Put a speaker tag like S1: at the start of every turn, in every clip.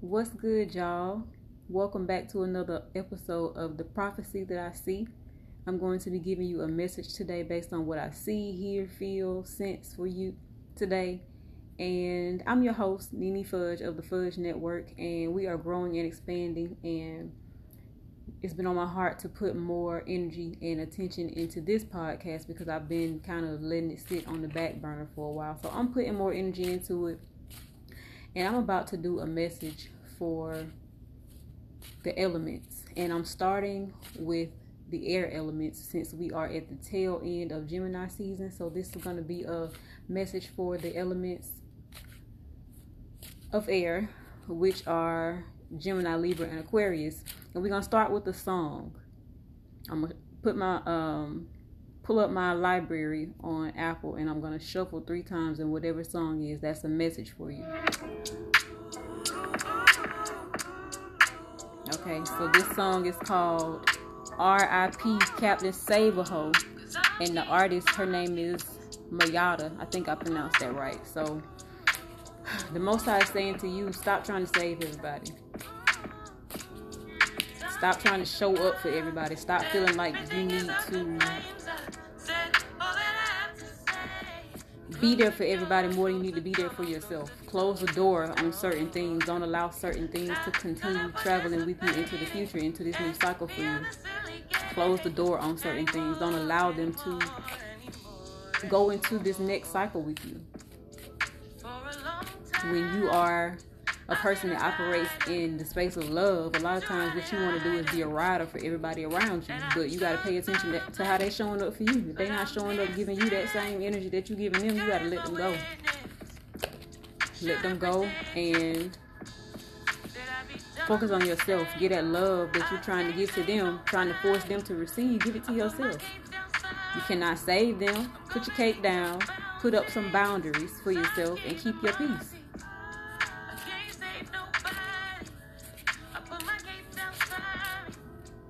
S1: What's good, y'all? Welcome back to another episode of The Prophecy That I See. I'm going to be giving you a message today based on what I see, hear, feel, sense for you today. And I'm your host, Nini Fudge of the Fudge Network, and we are growing and expanding. And it's been on my heart to put more energy and attention into this podcast because I've been kind of letting it sit on the back burner for a while. So I'm putting more energy into it and I'm about to do a message for the elements. And I'm starting with the air elements since we are at the tail end of Gemini season. So this is going to be a message for the elements of air, which are Gemini, Libra, and Aquarius. And we're going to start with the song. I'm going to put my um pull up my library on Apple and I'm going to shuffle three times and whatever song is, that's a message for you. Okay, so this song is called R.I.P. Captain Save a Heaux, and the artist, her name is Mayada. I think I pronounced that right. So, the Most High is saying to you, stop trying to save everybody. Stop trying to show up for everybody. Stop feeling like you need to be there for everybody more than you need to be there for yourself. Close the door on certain things. Don't allow certain things to continue traveling with you into the future, into this new cycle for you. Close the door on certain things. Don't allow them to go into this next cycle with you. When you are a person that operates in the space of love, a lot of times what you want to do is be a rider for everybody around you. But you got to pay attention to how they're showing up for you. If they're not showing up giving you that same energy that you're giving them, you got to let them go. Let them go and focus on yourself. Get that love that you're trying to give to them, trying to force them to receive. Give it to yourself. You cannot save them. Put your cake down. Put up some boundaries for yourself and keep your peace.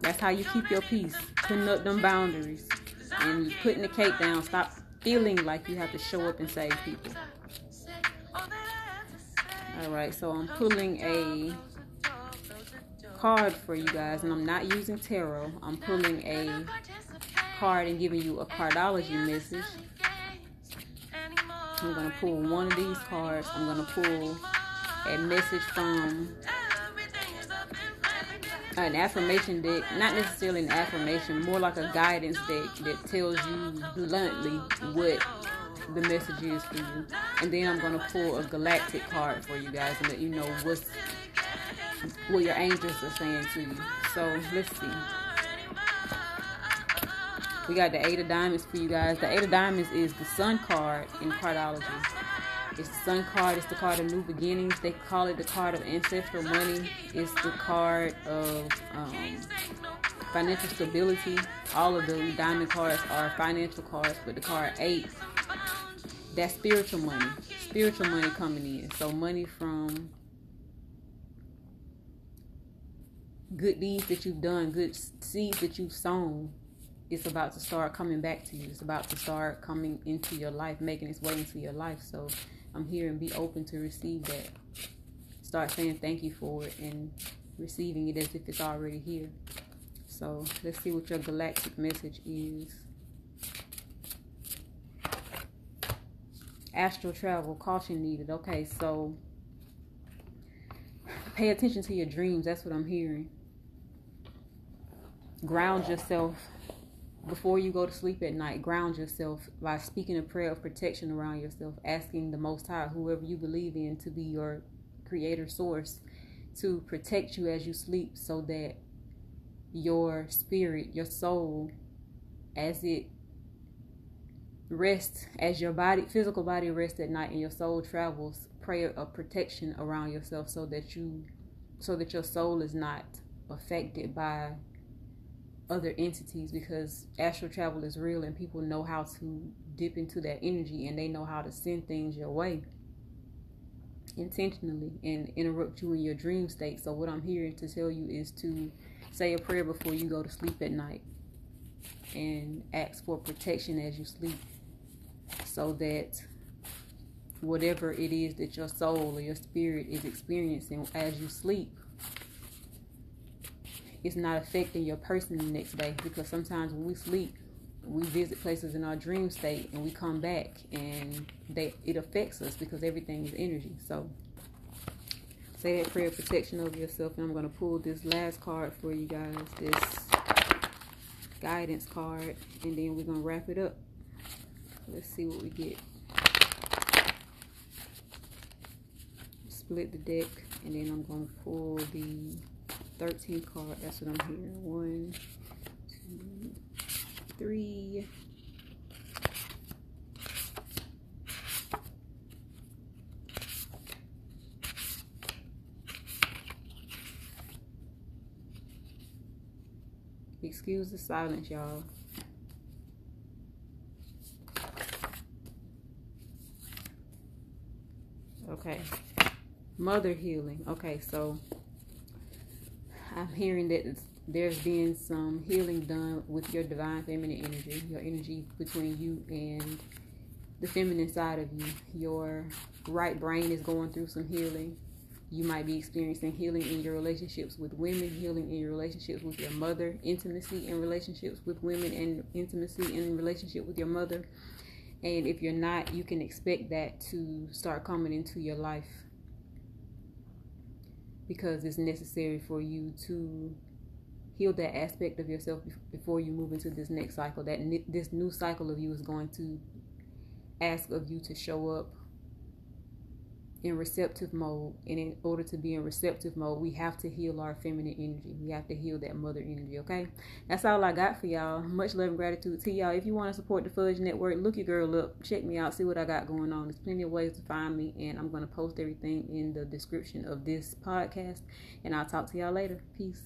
S1: That's how you keep your peace. Putting up them boundaries. And putting the cake down. Stop feeling like you have to show up and save people. Alright, so I'm pulling a card for you guys. And I'm not using tarot. I'm pulling a card and giving you a cardology message. I'm going to pull one of these cards. I'm going to pull a message from an affirmation deck, not necessarily an affirmation, more like a guidance deck that tells you bluntly what the message is for you. And then I'm gonna pull a galactic card for you guys and let you know what's what your angels are saying to you. So let's see. We got the Eight of Diamonds for you guys. The Eight of Diamonds is the Sun card in cardology. It's the Sun card. It's the card of new beginnings. They call it the card of ancestral money. It's the card of um, financial stability. All of the diamond cards are financial cards, but the card eight, that's spiritual money. Spiritual money coming in. So money from good deeds that you've done, good seeds that you've sown. It's about to start coming back to you. It's about to start coming into your life, making its way into your life. So I'm here and be open to receive that. Start saying thank you for it and receiving it as if it's already here. So let's see what your galactic message is. Astral travel, caution needed. Okay, so pay attention to your dreams. That's what I'm hearing. Ground yourself before you go to sleep at night, ground yourself by speaking a prayer of protection around yourself, asking the Most High, whoever you believe in, to be your creator source, to protect you as you sleep so that your spirit, your soul, as it rests, as your body, physical body rests at night and your soul travels, prayer of protection around yourself so that you, so that your soul is not affected by other entities because astral travel is real and people know how to dip into that energy and they know how to send things your way intentionally and interrupt you in your dream state. So what I'm here to tell you is to say a prayer before you go to sleep at night and ask for protection as you sleep so that whatever it is that your soul or your spirit is experiencing as you sleep it's not affecting your person the next day because sometimes when we sleep we visit places in our dream state and we come back and they it affects us because everything is energy. So say that prayer of protection over yourself and i'm going to pull this last card for you guys this guidance card and then we're going to wrap it up. Let's see what we get. Split the deck and then i'm going to pull the 13 card that's what i'm hearing one two three Excuse the silence, y'all. Okay. Mother healing. Okay, so I'm hearing that there's been some healing done with your divine feminine energy, your energy between you and the feminine side of you. Your right brain is going through some healing you might be experiencing healing in your relationships with women, healing in your relationships with your mother, intimacy in relationships with women, and intimacy in relationship with your mother. And if you're not, you can expect that to start coming into your life because it's necessary for you to heal that aspect of yourself before you move into this next cycle. That this new cycle of you is going to ask of you to show up in receptive mode and in order to be in receptive mode we have to heal our feminine energy. We have to heal that mother energy okay? That's all i got for y'all. Much love and gratitude to y'all. If you want to support the fudge network look your girl up. Check me out. See what i got going on. There's plenty of ways to find me and i'm going to post everything in the description of this podcast and i'll talk to y'all later. Peace